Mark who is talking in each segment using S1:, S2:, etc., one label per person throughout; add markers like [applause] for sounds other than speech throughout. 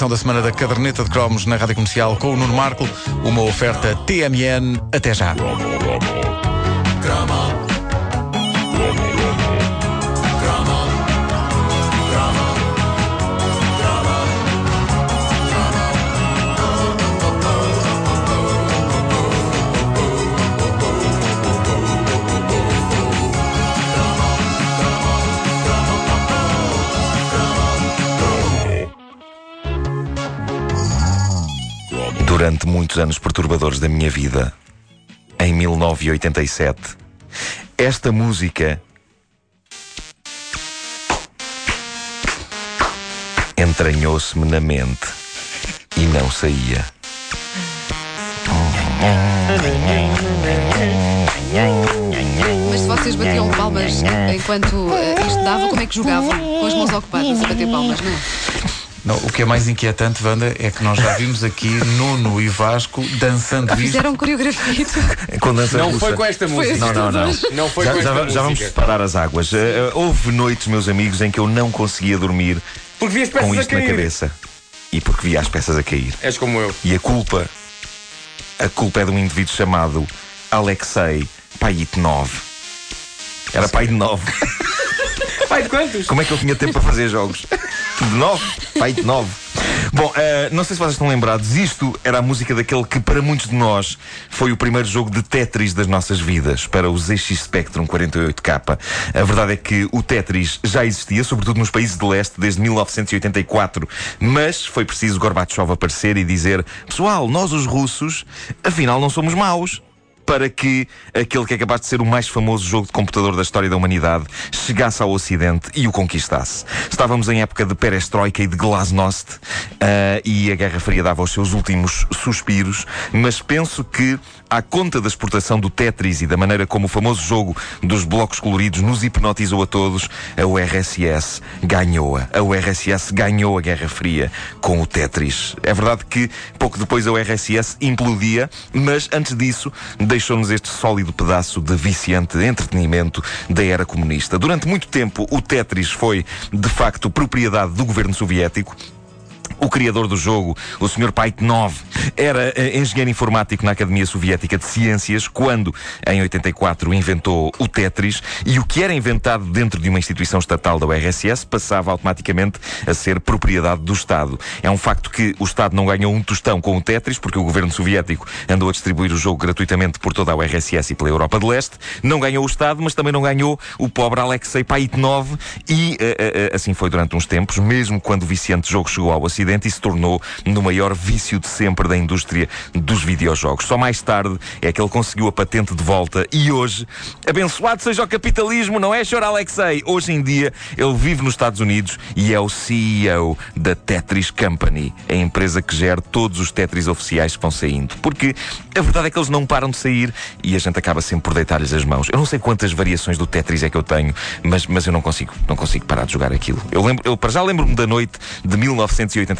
S1: edição da semana da Caderneta de Cromos na Rádio Comercial com o Nuno Marco, uma oferta TMN. Até já.
S2: Durante muitos anos perturbadores da minha vida, em 1987, esta música entranhou-se-me na mente e não saía.
S3: Mas se vocês batiam palmas enquanto isto dava, como é que jogavam? Com as mãos ocupadas a bater palmas, não?
S1: Não, o que é mais inquietante, Wanda, é que nós já vimos aqui Nuno e Vasco dançando isto.
S3: Fizeram coreografia. [laughs]
S2: Com dança
S4: Não
S2: russa.
S4: foi com esta música.
S2: Não, não, não.
S4: Não foi
S2: já,
S4: com esta
S2: já-
S4: música.
S2: já vamos separar as águas. Eh, houve noites, meus amigos, em que eu não conseguia dormir
S4: Porque vi as peças
S2: com
S4: a
S2: isto na
S4: cair.
S2: cabeça. E porque via as peças a cair.
S4: És como eu.
S2: E a culpa, a culpa é de um indivíduo chamado Alexei Payitnov. Era pai de nove.
S4: Pai de quantos?
S2: Como é que eu tinha tempo para fazer jogos? De nove? Pai de nove. Bom, eh, não sei se vocês estão lembrados, isto era a música daquele que para muitos de nós foi o primeiro jogo de Tetris das nossas vidas, para o ZX Spectrum 48K. A verdade é que o Tetris já existia, sobretudo nos países de leste, desde 1984, mas foi preciso Gorbachev aparecer e dizer: pessoal, nós os russos, afinal não somos maus para que aquele que é capaz de ser o mais famoso jogo de computador da história da humanidade chegasse ao Ocidente e o conquistasse. Estávamos em época de perestroika e de glasnost ah, e a Guerra Fria dava os seus últimos suspiros, mas penso que, à conta da exportação do Tetris e da maneira como o famoso jogo dos blocos coloridos nos hipnotizou a todos, a URSS ganhou-a. A URSS ganhou a Guerra Fria com o Tetris. É verdade que pouco depois a URSS implodia, mas antes disso deixou-nos este sólido pedaço de viciante entretenimento da era comunista. Durante muito tempo, o Tetris foi, de facto, propriedade do governo soviético. O criador do jogo, o Sr. Paitnov, era eh, engenheiro informático na Academia Soviética de Ciências quando, em 84, inventou o Tetris e o que era inventado dentro de uma instituição estatal da URSS passava automaticamente a ser propriedade do Estado. É um facto que o Estado não ganhou um tostão com o Tetris porque o governo soviético andou a distribuir o jogo gratuitamente por toda a URSS e pela Europa de Leste. Não ganhou o Estado, mas também não ganhou o pobre Alexei Paitnov e eh, eh, assim foi durante uns tempos, mesmo quando o viciante jogo chegou ao Ocidente e se tornou no maior vício de sempre da indústria dos videojogos. Só mais tarde é que ele conseguiu a patente de volta e hoje, abençoado seja o capitalismo, não é, Sr. Alexei? Hoje em dia ele vive nos Estados Unidos e é o CEO da Tetris Company, a empresa que gera todos os Tetris oficiais que vão saindo. Porque a verdade é que eles não param de sair e a gente acaba sempre por deitar-lhes as mãos. Eu não sei quantas variações do Tetris é que eu tenho, mas, mas eu não consigo, não consigo parar de jogar aquilo. Eu, lembro, eu para já lembro-me da noite de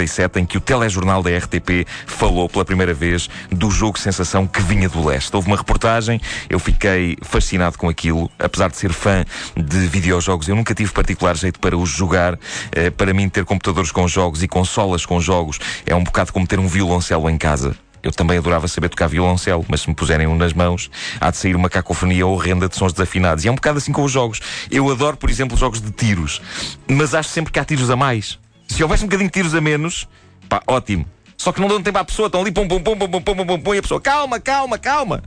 S2: 1987 em que o telejornal da RTP falou pela primeira vez do jogo sensação que vinha do leste. Houve uma reportagem, eu fiquei fascinado com aquilo, apesar de ser fã de videojogos, eu nunca tive particular jeito para os jogar. Eh, para mim, ter computadores com jogos e consolas com jogos é um bocado como ter um violoncelo em casa. Eu também adorava saber tocar violoncelo, mas se me puserem um nas mãos, há de sair uma cacofonia horrenda de sons desafinados. E é um bocado assim com os jogos. Eu adoro, por exemplo, jogos de tiros, mas acho sempre que há tiros a mais. Se houvesse um bocadinho de tiros a menos, pá, ótimo. Só que não dão tempo à pessoa, estão ali pum pum pum pum pum pum pum, pum, pum e a pessoa, calma, calma, calma.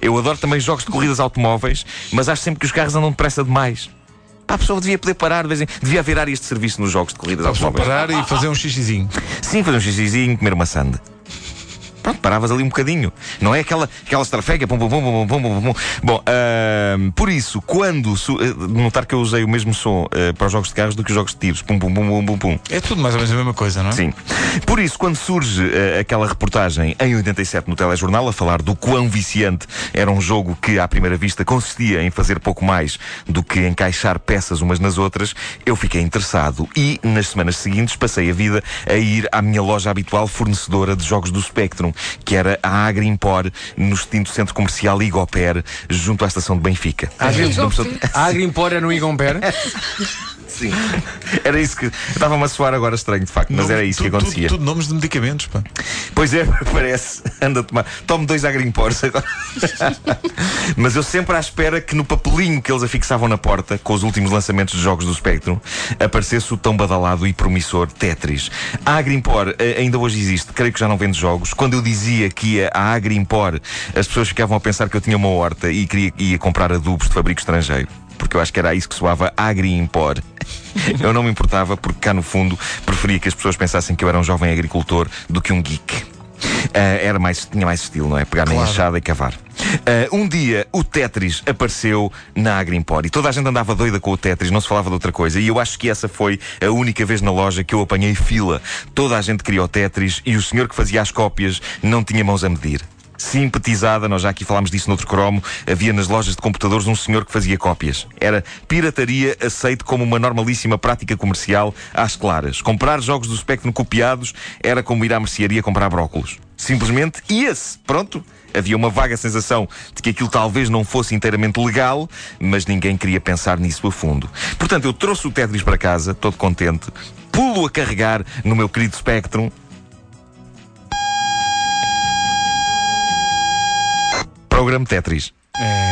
S2: Eu adoro também jogos de corridas automóveis, mas acho sempre que os carros andam depressa demais. Pá, a pessoa devia poder parar, devia haver áreas de serviço nos jogos de corridas automóveis.
S1: parar e fazer um xixizinho.
S2: Sim, fazer um xixizinho, comer uma sanda. Pronto, paravas ali um bocadinho. Não é aquela, aquela estrafega. Pum, pum, pum, pum, pum, pum, pum. Bom, ahm, por isso, quando. su- eh, notar que eu usei o mesmo som eh, para os jogos de carros do que os jogos de tiros. Pum, pum, pum, pum, pum, pum.
S1: É tudo mais ou menos a mesma coisa, não é?
S2: Sim. Por isso, quando surge aquela reportagem em 87 no telejornal a falar do quão viciante era um jogo que, à primeira vista, consistia em fazer pouco mais do que encaixar peças umas nas outras, eu fiquei interessado e, nas semanas seguintes, passei a vida a ir à minha loja habitual fornecedora de jogos do Spectrum, que era a Agrimpor, no extinto centro comercial Igoper, junto à estação de Benfica.
S4: A Agrimpor é no [laughs] Igomper.
S2: Sim. Era isso que. Estava-me a soar agora estranho, de facto, mas
S1: Nome-
S2: era isso que
S1: tudo-
S2: acontecia.
S1: Tudo nomes de medicamentos, pá.
S2: Pois é, [laughs] parece. Anda a tomar. Tome dois agrimpores agora. [laughs] Mas eu sempre à espera que no papelinho que eles afixavam na porta, com os últimos lançamentos de jogos do Spectrum, aparecesse o tão badalado e promissor Tetris. A Agrimpor eh, ainda hoje existe, creio que já não vende jogos. Quando eu dizia que ia à Agrimpor, as pessoas ficavam a pensar que eu tinha uma horta e queria ia comprar adubos de fabrico estrangeiro. Porque eu acho que era isso que soava Agri-Impor. [laughs] Eu não me importava, porque cá no fundo preferia que as pessoas pensassem que eu era um jovem agricultor do que um geek. Ah, era mais, tinha mais estilo, não é? Pegar na
S1: Claro.
S2: enxada e cavar. Ah, um dia o Tetris apareceu na Agrimpor e toda a gente andava doida com o Tetris, não se falava de outra coisa. E eu acho que essa foi a única vez na loja que eu apanhei fila. Toda a gente queria o Tetris e o senhor que fazia as cópias não tinha mãos a medir. Simpatizada, nós já aqui falámos disso noutro cromo, havia nas lojas de computadores um senhor que fazia cópias. Era pirataria aceito como uma normalíssima prática comercial às claras. Comprar jogos do Spectrum copiados era como ir à mercearia comprar brócolos. Simplesmente ia-se. Pronto. Havia uma vaga sensação de que aquilo talvez não fosse inteiramente legal, mas ninguém queria pensar nisso a fundo. Portanto, eu trouxe o Tetris para casa, todo contente, pulo a carregar no meu querido Spectrum, Programa Tetris.
S1: É.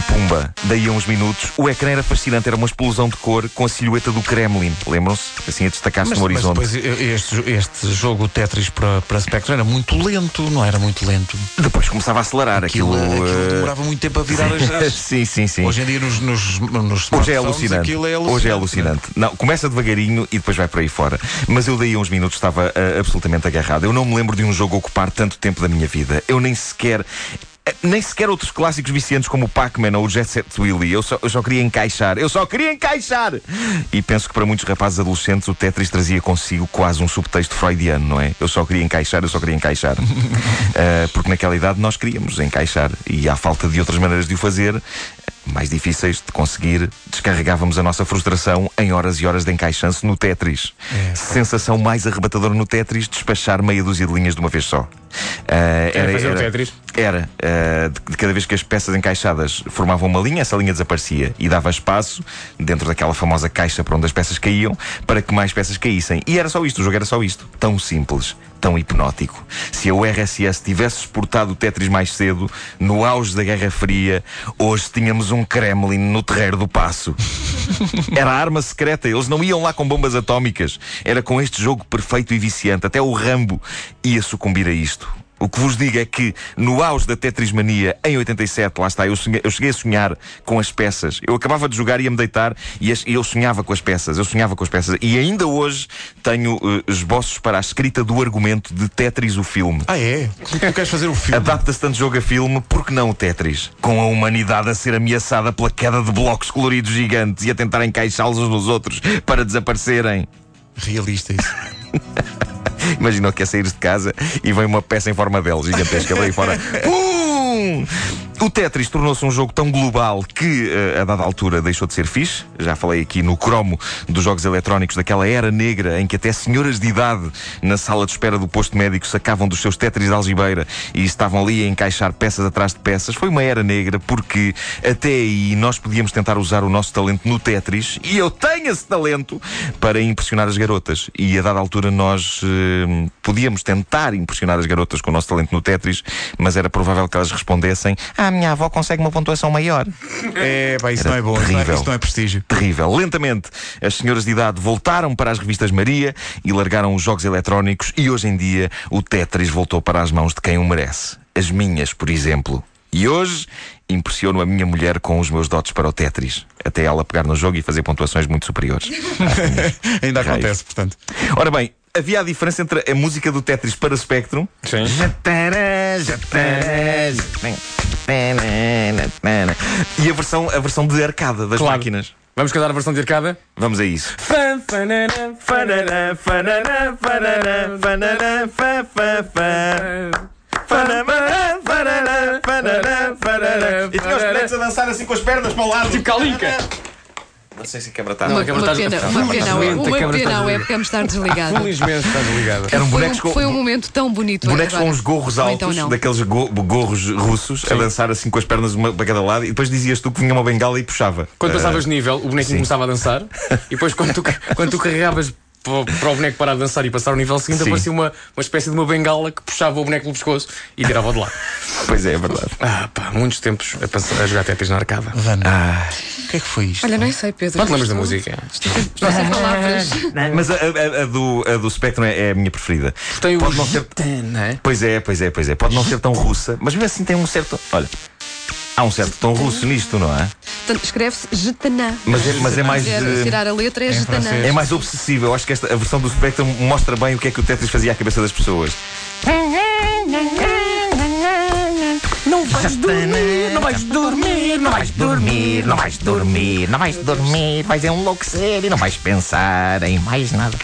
S2: E pumba, daí a uns minutos, o ecrã era fascinante, era uma explosão de cor com a silhueta do Kremlin. Lembram-se? Assim a destacar-se
S1: Mas,
S2: no
S1: mas
S2: horizonte.
S1: depois este, este jogo Tetris para, para Spectrum era muito lento, não era muito lento.
S2: Depois começava a acelerar aquilo.
S1: Aquilo, aquilo
S2: eh,
S1: demorava muito tempo a virar as. [laughs] as-
S2: sim, sim, sim.
S1: Hoje em dia nos, nos, nos
S2: Hoje é alucinante.
S1: é alucinante.
S2: Hoje é alucinante. Não, começa devagarinho e depois vai para aí fora. Mas eu daí a uns minutos estava ah, absolutamente agarrado. Eu não me lembro de um jogo ocupar tanto tempo da minha vida. Eu nem sequer. Eh, Nem sequer outros clássicos viciantes como o Pac-Man ou o Jet Set Willy. Eu só, eu só queria encaixar. Eu só queria encaixar! E penso que para muitos rapazes adolescentes o Tetris trazia consigo quase um subtexto freudiano, não é? Eu só queria encaixar, eu só queria encaixar. Ah, [laughs] porque naquela idade nós queríamos encaixar. E à falta de outras maneiras de o fazer, mais difíceis de conseguir, descarregávamos a nossa frustração em horas e horas de encaixanço no Tetris.
S1: É.
S2: Sensação mais arrebatadora no Tetris, despachar meia dúzia de linhas de uma vez só. Ah,
S4: Era fazer o Tetris?
S2: Era. ah, de, de cada vez que as peças encaixadas formavam uma linha, essa linha desaparecia e dava espaço, dentro daquela famosa caixa para onde as peças caíam, para que mais peças caíssem. E era só isto, o jogo era só isto. Tão simples, tão hipnótico. Se a URSS tivesse exportado o Tetris mais cedo, no auge da Guerra Fria, hoje tínhamos um Kremlin no terreiro do Passo. Era a arma secreta, eles não iam lá com bombas atómicas. Era com este jogo perfeito e viciante. Até o Rambo ia sucumbir a isto. O que vos digo é que, no auge da Tetrismania, em 87, lá está, eu, sonhei- eu cheguei a sonhar com as peças. Eu acabava de jogar e ia-me deitar e, as- e eu sonhava com as peças. Eu sonhava com as peças. E ainda hoje tenho eh, esboços para a escrita do argumento de Tetris, o filme.
S1: Ah, é? Tu, queres fazer o filme?
S2: Adapta-se tanto jogo a filme, por que não o Tetris? Com a humanidade a ser ameaçada pela queda de blocos coloridos gigantes e a tentar encaixá-los uns nos outros para desaparecerem.
S1: Realista isso. [laughs]
S2: Imaginou que é sair de casa e vem uma peça em forma dela, gigantesca, daí fora. [laughs] Pum! O Tetris tornou-se um jogo tão global que, eh, a dada altura, deixou de ser fixe. Já falei aqui no cromo dos jogos eletrónicos daquela era negra em que até senhoras de idade na sala de espera do posto médico sacavam dos seus Tetris de algibeira e estavam ali a encaixar peças atrás de peças. Foi uma era negra porque até aí nós podíamos tentar usar o nosso talento no Tetris e eu tenho esse talento para impressionar as garotas. E a dada altura nós eh, podíamos tentar impressionar as garotas com o nosso talento no Tetris, mas era provável que elas respondessem: Ah, a minha avó consegue uma pontuação maior.
S1: É, pá, isso
S2: Era
S1: não é bom. Isso não é,
S2: terrível.
S1: isso não é prestígio.
S2: Terrível. Lentamente, as senhoras de idade voltaram para as revistas Maria e largaram os jogos eletrónicos, e hoje em dia o Tetris voltou para as mãos de quem o merece. As minhas, por exemplo. E hoje impressiono a minha mulher com os meus dotes para o Tetris, até ela pegar no jogo e fazer pontuações muito superiores. [laughs]
S1: Ainda
S2: Raios.
S1: acontece, portanto.
S2: Ora bem, havia a diferença entre a música do Tetris para Spectrum
S4: Sim.
S2: E a versão, a versão de arcada das
S4: Claro.
S2: máquinas.
S4: Vamos cantar a versão de arcada?
S2: Vamos a isso.
S4: Fã, fanana,
S2: Fanana, fanana, fanana, fanana, fã, fã, fã. Fanana, fanana, fanana, fanana. E tinha os a dançar assim com as pernas para o lado.
S4: Tipo Kalinka.
S2: Não sei se.
S4: Não, a câmara
S3: uma
S4: está-
S3: pena,
S4: está-
S3: uma
S4: está-
S3: pena,
S4: está-
S3: não,
S4: está-
S3: uma
S4: câmara
S3: pena
S4: está
S3: a
S4: desligada.
S3: webcam estar desligada.
S4: Felizmente está desligada.
S2: Eram
S3: Foi
S2: bonecos
S3: um,
S2: com.
S3: foi um momento tão bonito.
S2: Bonecos
S3: agora.
S2: com uns gorros
S3: Ou
S2: altos,
S3: então não.
S2: daqueles go- gorros russos, a dançar assim com as pernas uma para cada lado, e depois dizias tu que vinha uma bengala e puxava.
S4: Quando
S2: Ah,
S4: passavas de nível, o bonequinho começava a dançar e depois quando tu, [laughs] quando tu carregavas para, o boneco parar de dançar e passar ao nível seguinte,
S2: Sim.
S4: aparecia uma, uma espécie de uma bengala que puxava o boneco pelo pescoço e tirava-o de lá.
S2: Pois é, é verdade.
S4: Ah, pá, muitos tempos a, pensar- a jogar Tetris na arcada.
S1: Wanda,
S2: Ah,
S1: o que é que foi isto?
S3: Olha, nem sei, Pedro.
S4: Não te lembras da música?
S3: Estou sem palavras.
S2: mas a, a- a do, a do Spectrum é, é a minha preferida.
S4: Tem o
S2: Pode não ser.
S4: não é?
S2: Pois é, pois é, pois é. Pode não ser tão russa, mas mesmo assim tem um certo. Olha, há um certo tom russo nisto, não é?
S3: Portanto, escreve-se Jetanã.
S2: Mas é, mas é mais. Eh,
S3: tirar a letra é
S1: francês.
S2: É mais obsessivo. Eu acho que esta, a versão do Spectrum mostra bem o que é que o Tetris fazia à cabeça das pessoas.
S5: Não vais dormir, não vais dormir, não vais dormir, não vais dormir, não vais dormir, vais enlouquecer e não vais pensar em mais nada.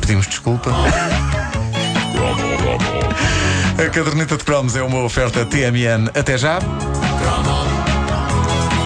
S1: Pedimos desculpa. A caderneta de cromos é uma oferta TMN. Até já.